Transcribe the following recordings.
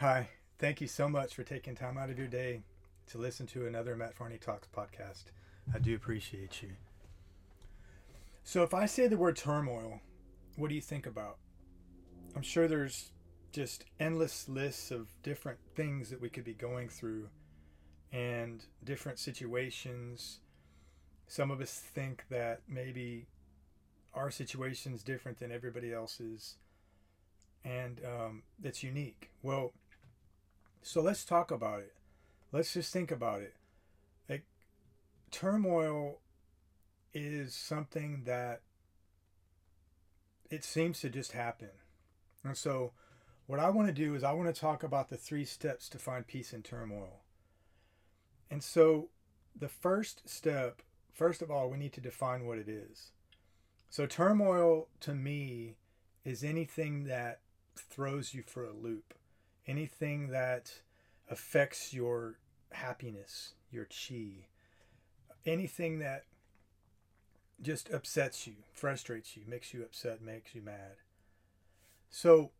Hi, thank you so much for taking time out of your day to listen to another Matt Farney Talks podcast. I do appreciate you. So, if I say the word turmoil, what do you think about? I'm sure there's just endless lists of different things that we could be going through and different situations. Some of us think that maybe our situation is different than everybody else's and um, that's unique. Well, so let's talk about it. Let's just think about it. Like, turmoil is something that it seems to just happen. And so, what I want to do is I want to talk about the three steps to find peace in turmoil. And so, the first step, first of all, we need to define what it is. So, turmoil to me is anything that throws you for a loop, anything that affects your happiness, your chi, anything that just upsets you, frustrates you, makes you upset, makes you mad. So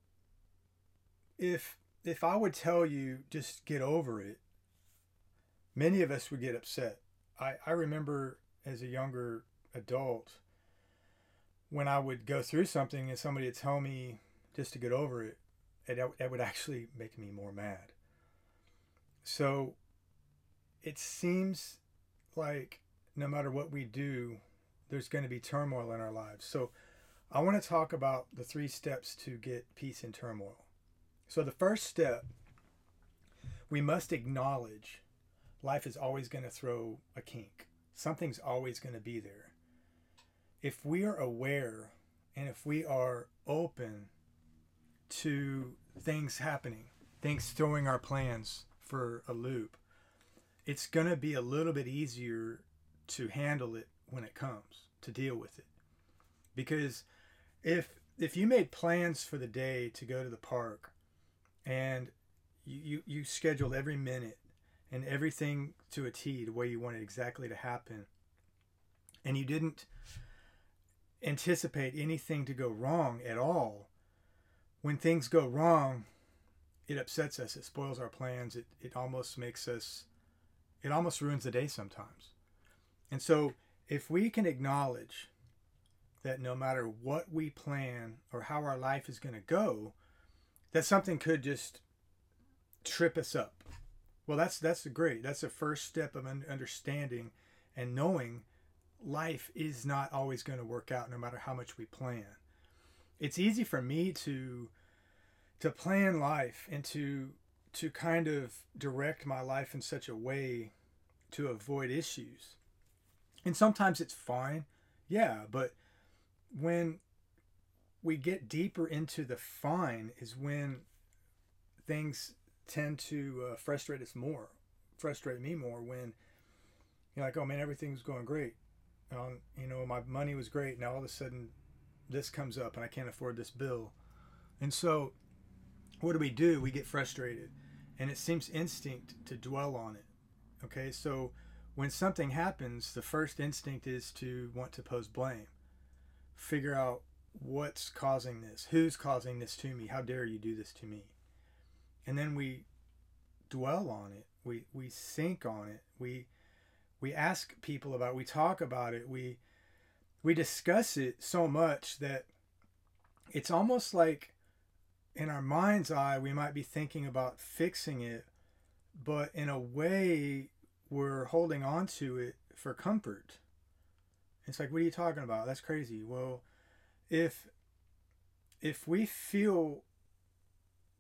if if I would tell you just get over it, many of us would get upset. I, I remember as a younger adult when I would go through something and somebody would tell me just to get over it, it, it would actually make me more mad. So it seems like no matter what we do, there's going to be turmoil in our lives. So I want to talk about the three steps to get peace in turmoil. So the first step, we must acknowledge life is always going to throw a kink. Something's always going to be there. If we are aware and if we are open to things happening, things throwing our plans for a loop, it's going to be a little bit easier to handle it when it comes, to deal with it. Because if if you made plans for the day to go to the park and you, you, you scheduled every minute and everything to a T the way you wanted exactly to happen, and you didn't anticipate anything to go wrong at all, when things go wrong, it upsets us. It spoils our plans. It, it almost makes us, it almost ruins the day sometimes. And so if we can acknowledge that no matter what we plan or how our life is going to go, that something could just trip us up. Well, that's that's great. That's the first step of understanding and knowing life is not always going to work out no matter how much we plan it's easy for me to to plan life and to to kind of direct my life in such a way to avoid issues. And sometimes it's fine. Yeah, but when we get deeper into the fine is when things tend to uh, frustrate us more, frustrate me more when you're like, oh man, everything's going great. Um, you know, my money was great. Now all of a sudden this comes up and I can't afford this bill. And so, what do we do? We get frustrated, and it seems instinct to dwell on it. Okay, so when something happens, the first instinct is to want to pose blame, figure out what's causing this, who's causing this to me, how dare you do this to me. And then we dwell on it, we, we think on it, we, we ask people about it, we talk about it, we, we discuss it so much that it's almost like in our mind's eye we might be thinking about fixing it but in a way we're holding on to it for comfort. It's like what are you talking about? That's crazy. Well if if we feel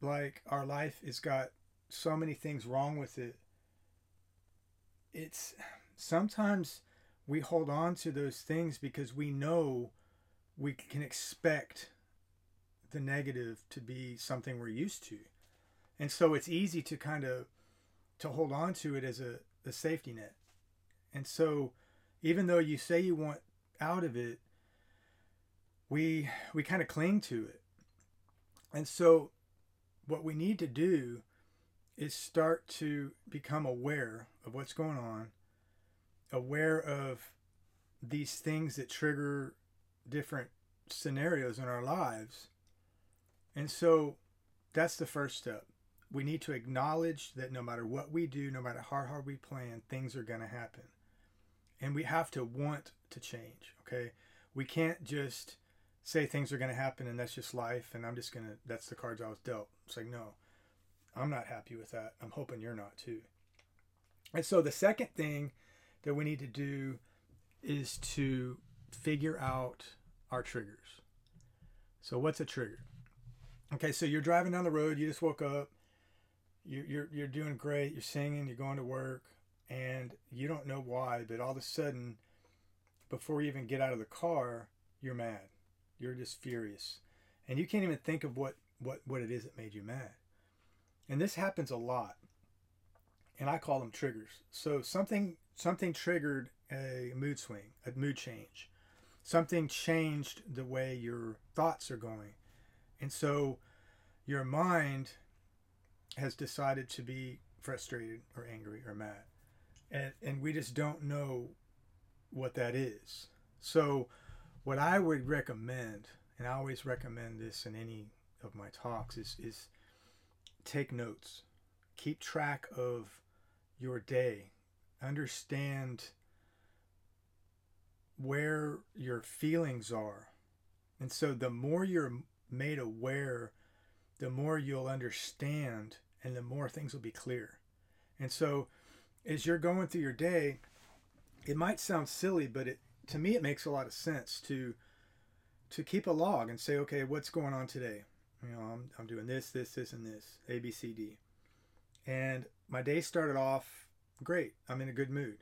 like our life has got so many things wrong with it it's sometimes we hold on to those things because we know we can expect the negative to be something we're used to. And so it's easy to kind of to hold on to it as a, a safety net. And so even though you say you want out of it, we we kind of cling to it. And so what we need to do is start to become aware of what's going on aware of these things that trigger different scenarios in our lives. And so that's the first step we need to acknowledge that no matter what we do, no matter how hard we plan, things are going to happen. And we have to want to change, okay? We can't just say things are going to happen and that's just life and I'm just going to, that's the cards I was dealt. It's like, no, I'm not happy with that. I'm hoping you're not too. And so the second thing that we need to do is to figure out our triggers. So what's a trigger? Okay, so you're driving down the road, you just woke up, you're, you're, you're doing great, you're singing, you're going to work, and you don't know why, but all of a sudden, before you even get out of the car, you're mad. You're just furious. And you can't even think of what, what, what it is that made you mad. And this happens a lot. And I call them triggers. So something something triggered a mood swing, a mood change. Something changed the way your thoughts are going. And so your mind has decided to be frustrated or angry or mad. And, and we just don't know what that is. So, what I would recommend, and I always recommend this in any of my talks, is, is take notes. Keep track of your day. Understand where your feelings are. And so, the more you're made aware, the more you'll understand and the more things will be clear. And so, as you're going through your day, it might sound silly, but it to me it makes a lot of sense to to keep a log and say, okay, what's going on today? You know, I'm, I'm doing this, this, this, and this, A, B, C, D. And my day started off great. I'm in a good mood.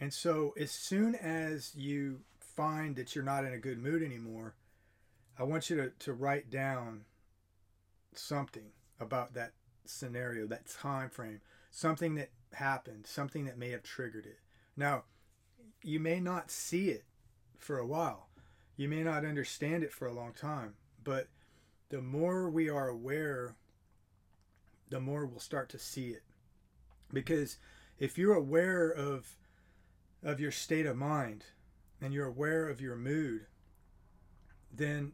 And so as soon as you find that you're not in a good mood anymore, I want you to, to write down something about that scenario, that time frame, something that happened, something that may have triggered it. Now, you may not see it for a while. You may not understand it for a long time, but the more we are aware, the more we'll start to see it. Because if you're aware of of your state of mind and you're aware of your mood, then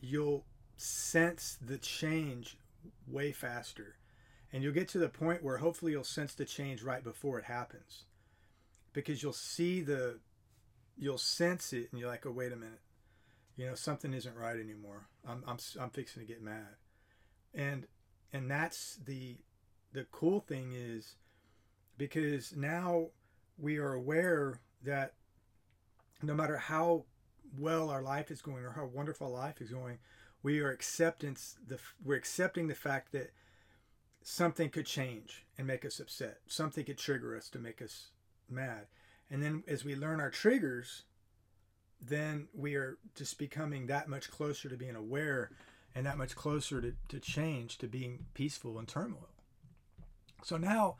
you'll sense the change way faster. And you'll get to the point where hopefully you'll sense the change right before it happens. Because you'll see the, you'll sense it and you're like, oh, wait a minute. You know, something isn't right anymore. I'm, I'm, I'm fixing to get mad. And, and that's the, the cool thing is because now we are aware that no matter how well our life is going or how wonderful life is going, we are acceptance the we're accepting the fact that something could change and make us upset. Something could trigger us to make us mad. And then as we learn our triggers, then we are just becoming that much closer to being aware and that much closer to, to change, to being peaceful in turmoil. So now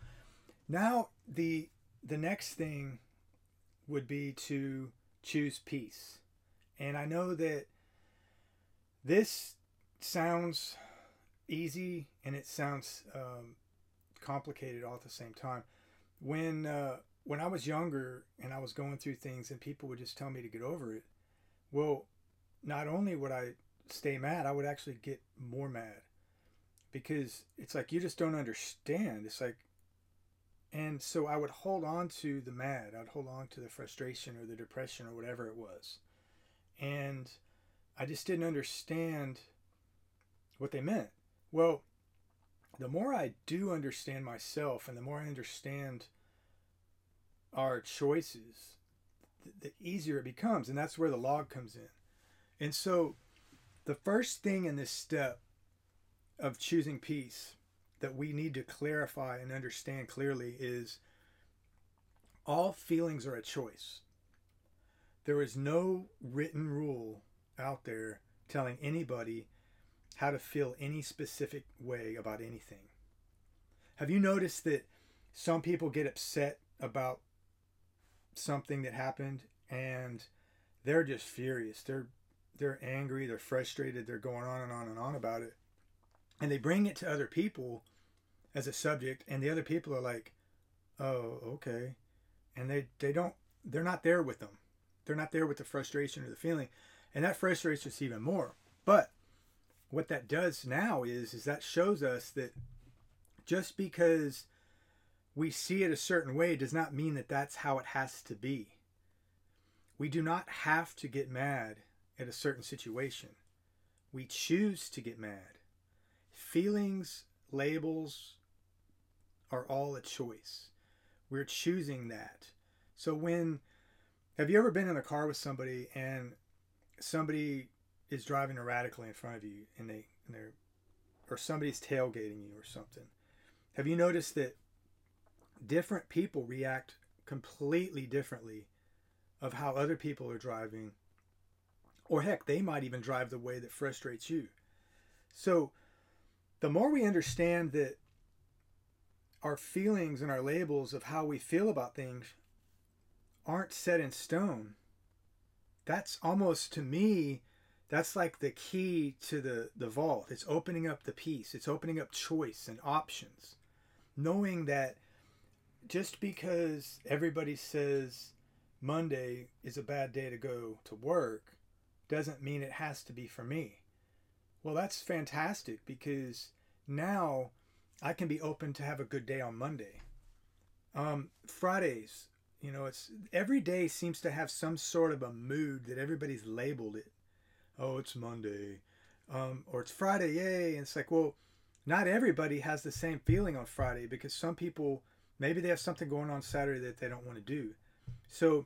now the the next thing would be to choose peace. And I know that this sounds easy and it sounds um, complicated all at the same time. When uh, when I was younger and I was going through things and people would just tell me to get over it, well, not only would I stay mad, I would actually get more mad because it's like you just don't understand. It's like and so I would hold on to the mad, I'd hold on to the frustration or the depression or whatever it was. And I just didn't understand what they meant. Well, the more I do understand myself and the more I understand our choices, the, easier it becomes. And that's where the log comes in. And so the first thing in this step of choosing peace that we need to clarify and understand clearly is all feelings are a choice. There is no written rule out there telling anybody how to feel any specific way about anything. Have you noticed that some people get upset about something that happened and they're just furious. They're they're angry, they're frustrated, they're going on and on and on about it. And they bring it to other people as a subject and the other people are like oh okay and they they don't they're not there with them they're not there with the frustration or the feeling and that frustrates us even more but what that does now is is that shows us that just because we see it a certain way does not mean that that's how it has to be. We do not have to get mad at a certain situation. We choose to get mad. Feelings, labels are all a choice. We're choosing that. So when have you ever been in a car with somebody and somebody is driving erratically in front of you and they and they're or somebody's tailgating you or something? Have you noticed that different people react completely differently of how other people are driving or heck they might even drive the way that frustrates you so the more we understand that our feelings and our labels of how we feel about things aren't set in stone that's almost to me that's like the key to the the vault. It's opening up the piece it's opening up choice and options. Knowing that just because everybody says Monday is a bad day to go to work doesn't mean it has to be for me. Well, that's fantastic because now I can be open to have a good day on Monday. Um, Fridays, you know, it's every day seems to have some sort of a mood that everybody's labeled it. Oh, it's Monday, um, or it's Friday, yay! And it's like, well, not everybody has the same feeling on Friday because some people maybe they have something going on Saturday that they don't want to do. So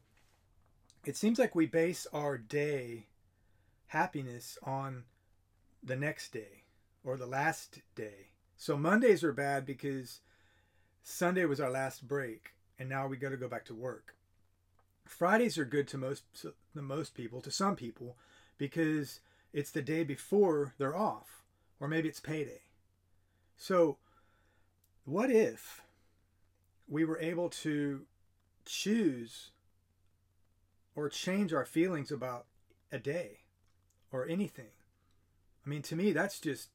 it seems like we base our day happiness on the next day or the last day. So Mondays are bad because Sunday was our last break and now we got to go back to work. Fridays are good to most to most people, to some people because it's the day before they're off or maybe it's payday. So what if we were able to choose or change our feelings about a day or anything. I mean, to me, that's just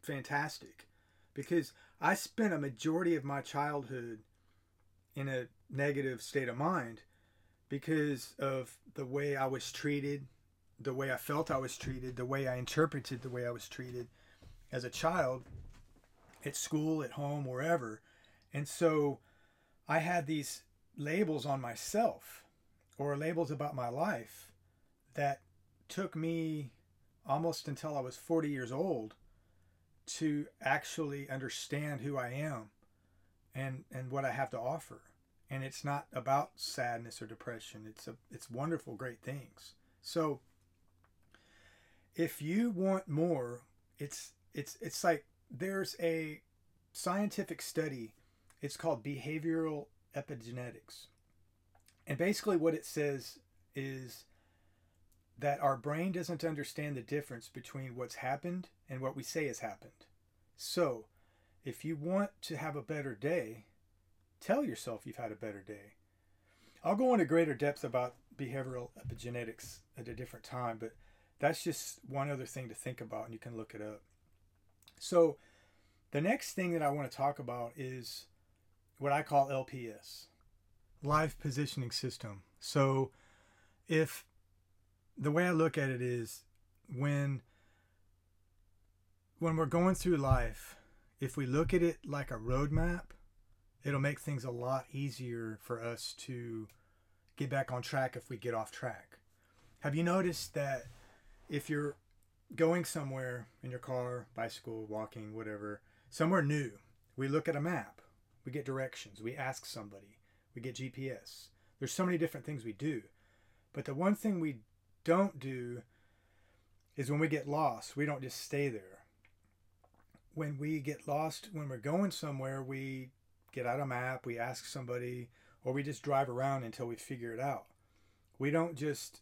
fantastic because I spent a majority of my childhood in a negative state of mind because of the way I was treated, the way I felt I was treated, the way I interpreted the way I was treated as a child at school, at home, wherever. And so I had these labels on myself or labels about my life that took me almost until I was 40 years old to actually understand who I am and and what I have to offer. And it's not about sadness or depression. It's a it's wonderful great things. So if you want more, it's it's it's like there's a scientific study it's called behavioral epigenetics. And basically, what it says is that our brain doesn't understand the difference between what's happened and what we say has happened. So, if you want to have a better day, tell yourself you've had a better day. I'll go into greater depth about behavioral epigenetics at a different time, but that's just one other thing to think about, and you can look it up. So, the next thing that I want to talk about is what I call LPS, live positioning system. So if the way I look at it is when when we're going through life, if we look at it like a roadmap, it'll make things a lot easier for us to get back on track if we get off track. Have you noticed that if you're going somewhere in your car, bicycle, walking, whatever, somewhere new, we look at a map we get directions, we ask somebody, we get GPS. There's so many different things we do. But the one thing we don't do is when we get lost, we don't just stay there. When we get lost, when we're going somewhere, we get out a map, we ask somebody, or we just drive around until we figure it out. We don't just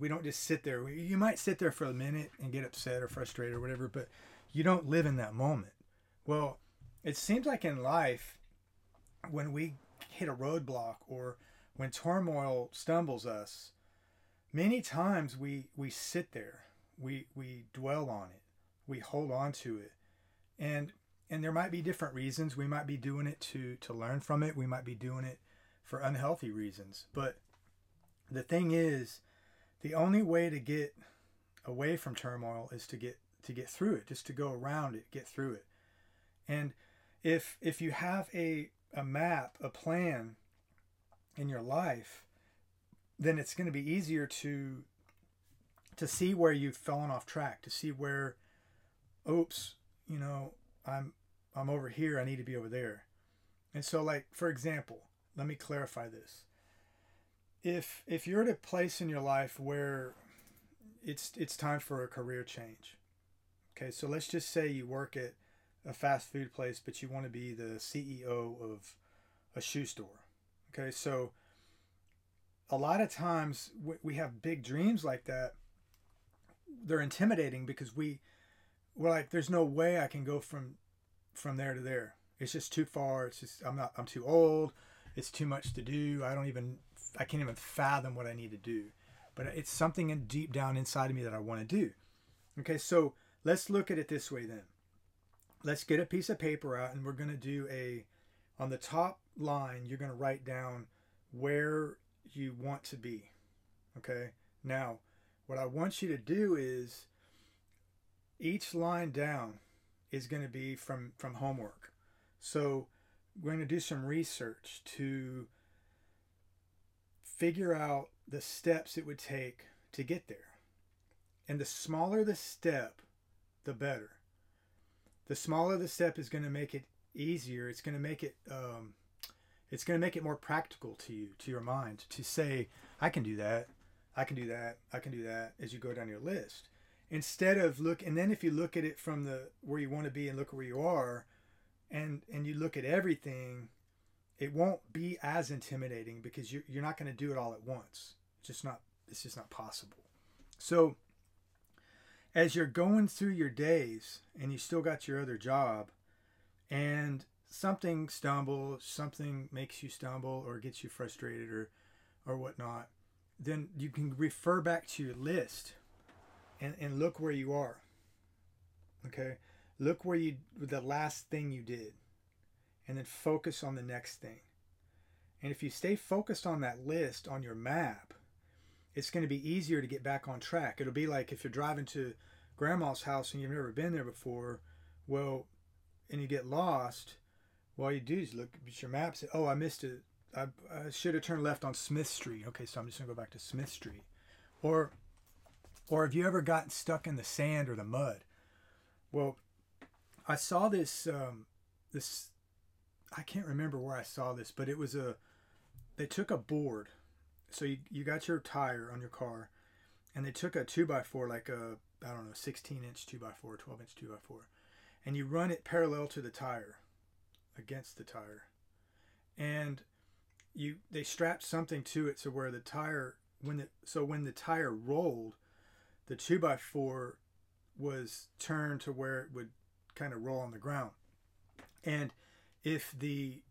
we don't just sit there. You might sit there for a minute and get upset or frustrated or whatever, but you don't live in that moment. Well, it seems like in life when we hit a roadblock or when turmoil stumbles us, many times we we sit there, we we dwell on it, we hold on to it, and and there might be different reasons. We might be doing it to to learn from it. We might be doing it for unhealthy reasons. But the thing is, the only way to get away from turmoil is to get to get through it, just to go around it, get through it. And if if you have a a map, a plan in your life, then it's going to be easier to to see where you've fallen off track, to see where oops, you know, I'm I'm over here, I need to be over there. And so like for example, let me clarify this. If if you're at a place in your life where it's it's time for a career change. Okay, so let's just say you work at a fast food place, but you want to be the CEO of a shoe store. Okay, so a lot of times we have big dreams like that. They're intimidating because we we're like, there's no way I can go from from there to there. It's just too far. It's just I'm not I'm too old. It's too much to do. I don't even I can't even fathom what I need to do. But it's something in deep down inside of me that I want to do. Okay, so let's look at it this way then. Let's get a piece of paper out and we're going to do a on the top line you're going to write down where you want to be. Okay? Now, what I want you to do is each line down is going to be from from homework. So we're going to do some research to figure out the steps it would take to get there. And the smaller the step, the better. The smaller the step is going to make it easier. It's going to make it um, it's going to make it more practical to you, to your mind, to say, I can do that, I can do that, I can do that as you go down your list. Instead of look and then if you look at it from the where you want to be and look where you are and and you look at everything it won't be as intimidating because you're, you're not going to do it all at once. It's just not it's just not possible. So as you're going through your days and you still got your other job and something stumbles something makes you stumble or gets you frustrated or or whatnot then you can refer back to your list and, and look where you are. Okay? Look where you the last thing you did. And then focus on the next thing. And if you stay focused on that list on your map, it's going to be easier to get back on track. It'll be like if you're driving to grandma's house and you've never been there before, well, and you get lost, well, all you do is look at your map, say, oh, I missed it. I, I should have turned left on Smith Street. Okay, so I'm just to go back to Smith Street. Or or have you ever gotten stuck in the sand or the mud? Well, I saw this um, this I can't remember where I saw this, but it was a they took a board. So you, you got your tire on your car and they took a two by four like a I don't know, sixteen inch two by four, 12 inch two by four, and you run it parallel to the tire, against the tire. And you they strapped something to it so where the tire when the so when the tire rolled the two by four was turned to where it would kind of roll on the ground. And if the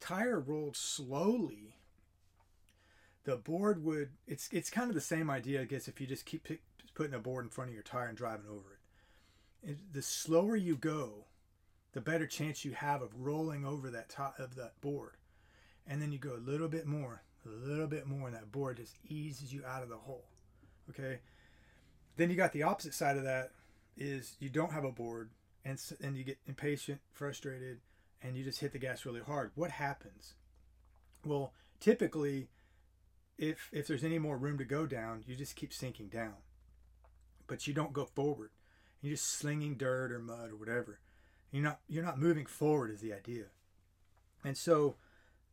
tire rolled slowly, the board would it's it's kind of the same idea I guess if you just keep putting a board in front of your tire and driving over it. the slower you go, the better chance you have of rolling over that top of that board. And then you go a little bit more, a little bit more, and that board just eases you out of the hole. Okay, then you got the opposite side of that is you don't have a board and and you get impatient, frustrated, and you just hit the gas really hard. What happens? Well, typically, if if there's any more room to go down, you just keep sinking down. But you don't go forward. You're just slinging dirt or mud or whatever. You're not you're not moving forward is the idea. And so,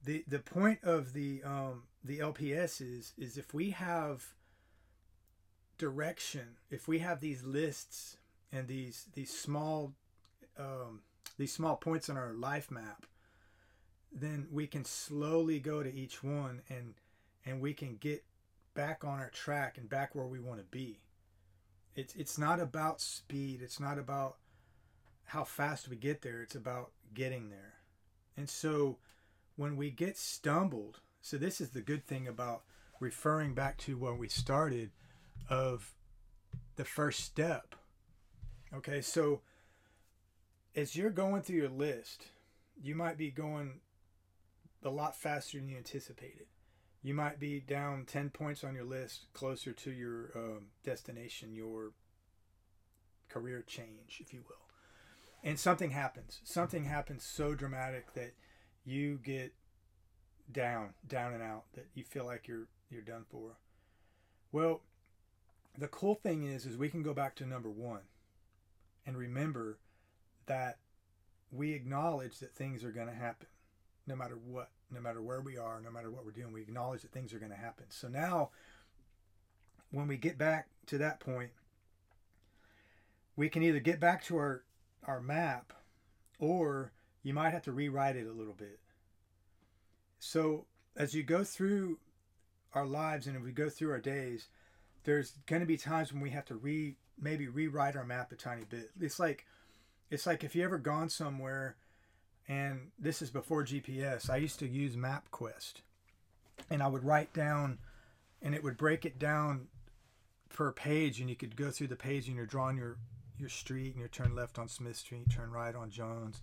the the point of the um, the LPS is is if we have direction if we have these lists and these these small um, these small points on our life map then we can slowly go to each one and and we can get back on our track and back where we want to be it's it's not about speed it's not about how fast we get there it's about getting there and so when we get stumbled so this is the good thing about referring back to where we started of the first step. Okay, so as you're going through your list, you might be going a lot faster than you anticipated. You might be down 10 points on your list closer to your um, destination, your career change, if you will. And something happens. Something happens so dramatic that you get down, down and out, that you feel like you're you're done for. Well, the cool thing is is we can go back to number 1 and remember that we acknowledge that things are going to happen no matter what, no matter where we are, no matter what we're doing. We acknowledge that things are going to happen. So now when we get back to that point, we can either get back to our our map or you might have to rewrite it a little bit. So as you go through our lives and if we go through our days, there's going to be times when we have to re maybe rewrite our map a tiny bit. It's like it's like if you ever gone somewhere and this is before GPS, I used to use MapQuest. And I would write down and it would break it down per page and you could go through the page and you're drawing your your street and you turn left on Smith Street, turn right on Jones.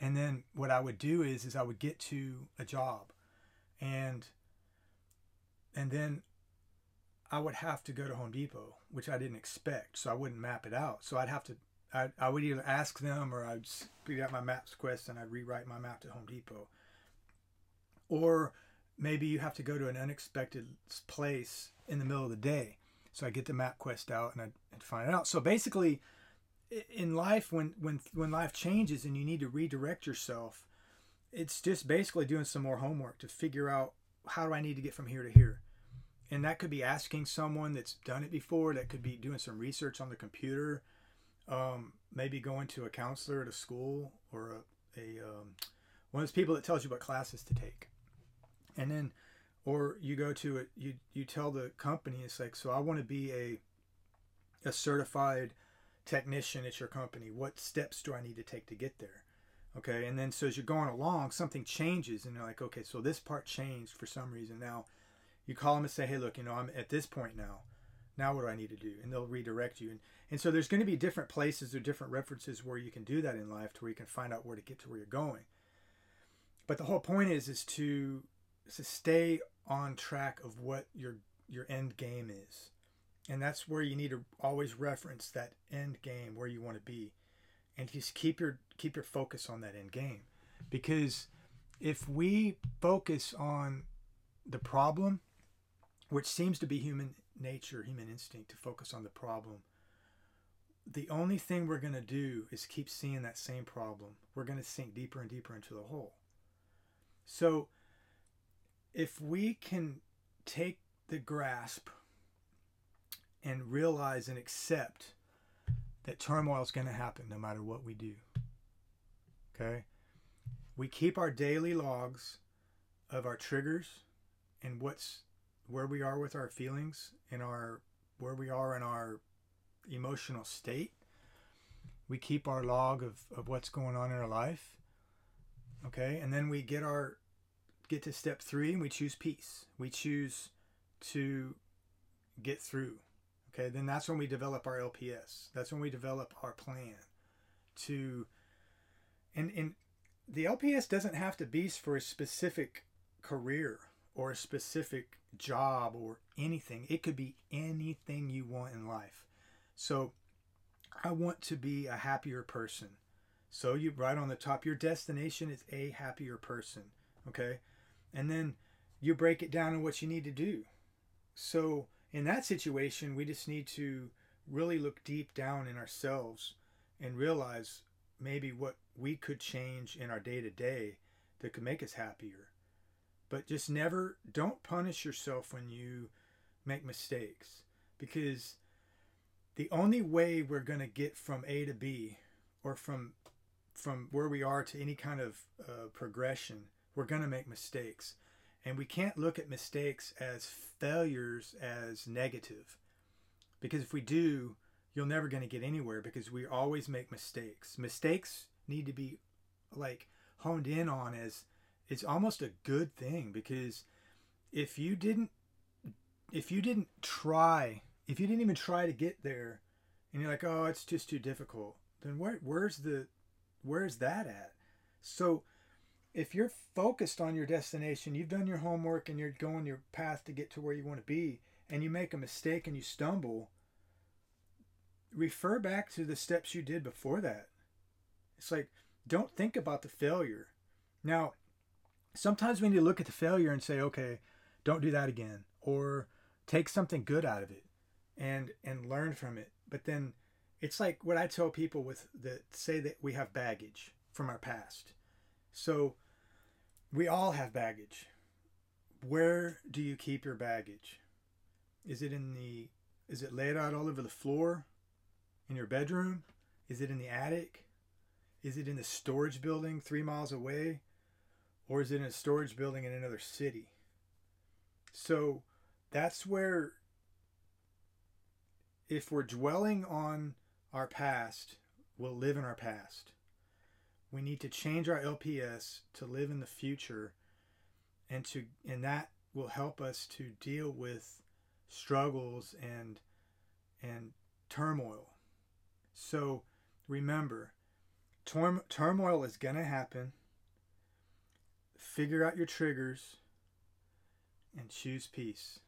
And then what I would do is is I would get to a job and and then I would have to go to Home Depot, which I didn't expect, so I wouldn't map it out. So I'd have to I, I would either ask them or I'd speed out my maps quest and I'd rewrite my map to Home Depot. Or maybe you have to go to an unexpected place in the middle of the day. So I get the MapQuest out and I find it out. So basically, in life, when when when life changes and you need to redirect yourself, it's just basically doing some more homework to figure out how do I need to get from here to here. And that could be asking someone that's done it before. That could be doing some research on the computer. Um, maybe going to a counselor at a school or a, a um, one of those people that tells you what classes to take. And then or you go to it you you tell the company it's like so i want to be a a certified technician at your company what steps do i need to take to get there? Okay and then so as you're going along something changes and you're like okay so this part changed for some reason. Now you call them and say hey look you know i'm at this point now. Now what do i need to do? And they'll redirect you. And, and so there's going to be different places or different references where you can do that in life to where you can find out where to get to where you're going. But the whole point is is to to stay on track of what your your end game is and that's where you need to always reference that end game where you want to be and just keep your keep your focus on that end game. Because if we focus on the problem which seems to be human nature human instinct to focus on the problem the only thing we're going to do is keep seeing that same problem. We're going to sink deeper and deeper into the hole. So if we can take the grasp and realize and accept that turmoil is going to happen no matter what we do. Okay? We keep our daily logs of our triggers and what's where we are with our feelings and our where we are in our emotional state. We keep our log of, of what's going on in our life. Okay? And then we get our get to step three and we choose peace. We choose to get through. Okay, then that's when we develop our LPS. That's when we develop our plan to and and the LPS doesn't have to be for a specific career or a specific job or anything. It could be anything you want in life. So I want to be a happier person. So you write on the top your destination is a happier person. Okay? and then you break it down in what you need to do. So in that situation, we just need to really look deep down in ourselves and realize maybe what we could change in our day to day that could make us happier. But just never, don't punish yourself when you make mistakes because the only way we're going to get from A to B or from from where we are to any kind of uh, progression we're going to make mistakes. And we can't look at mistakes as failures as negative. Because if we do, you're never going to get anywhere because we always make mistakes. Mistakes need to be like honed in on as it's almost a good thing because if you didn't if you didn't try, if you didn't even try to get there and you're like, "Oh, it's just too difficult." Then where where's the where's that at? So if you're focused on your destination, you've done your homework and you're going your path to get to where you want to be, and you make a mistake and you stumble, refer back to the steps you did before that. It's like, don't think about the failure. Now, sometimes we need to look at the failure and say, okay, don't do that again, or take something good out of it and and learn from it. But then it's like what I tell people with that say that we have baggage from our past. So we all have baggage. Where do you keep your baggage? Is it in the is it laid out all over the floor in your bedroom? Is it in the attic? Is it in the storage building 3 miles away? Or is it in a storage building in another city? So that's where if we're dwelling on our past, we'll live in our past. We need to change our LPS to live in the future and to and that will help us to deal with struggles and and turmoil. So remember, turm- turmoil is going to happen. Figure out your triggers and choose peace.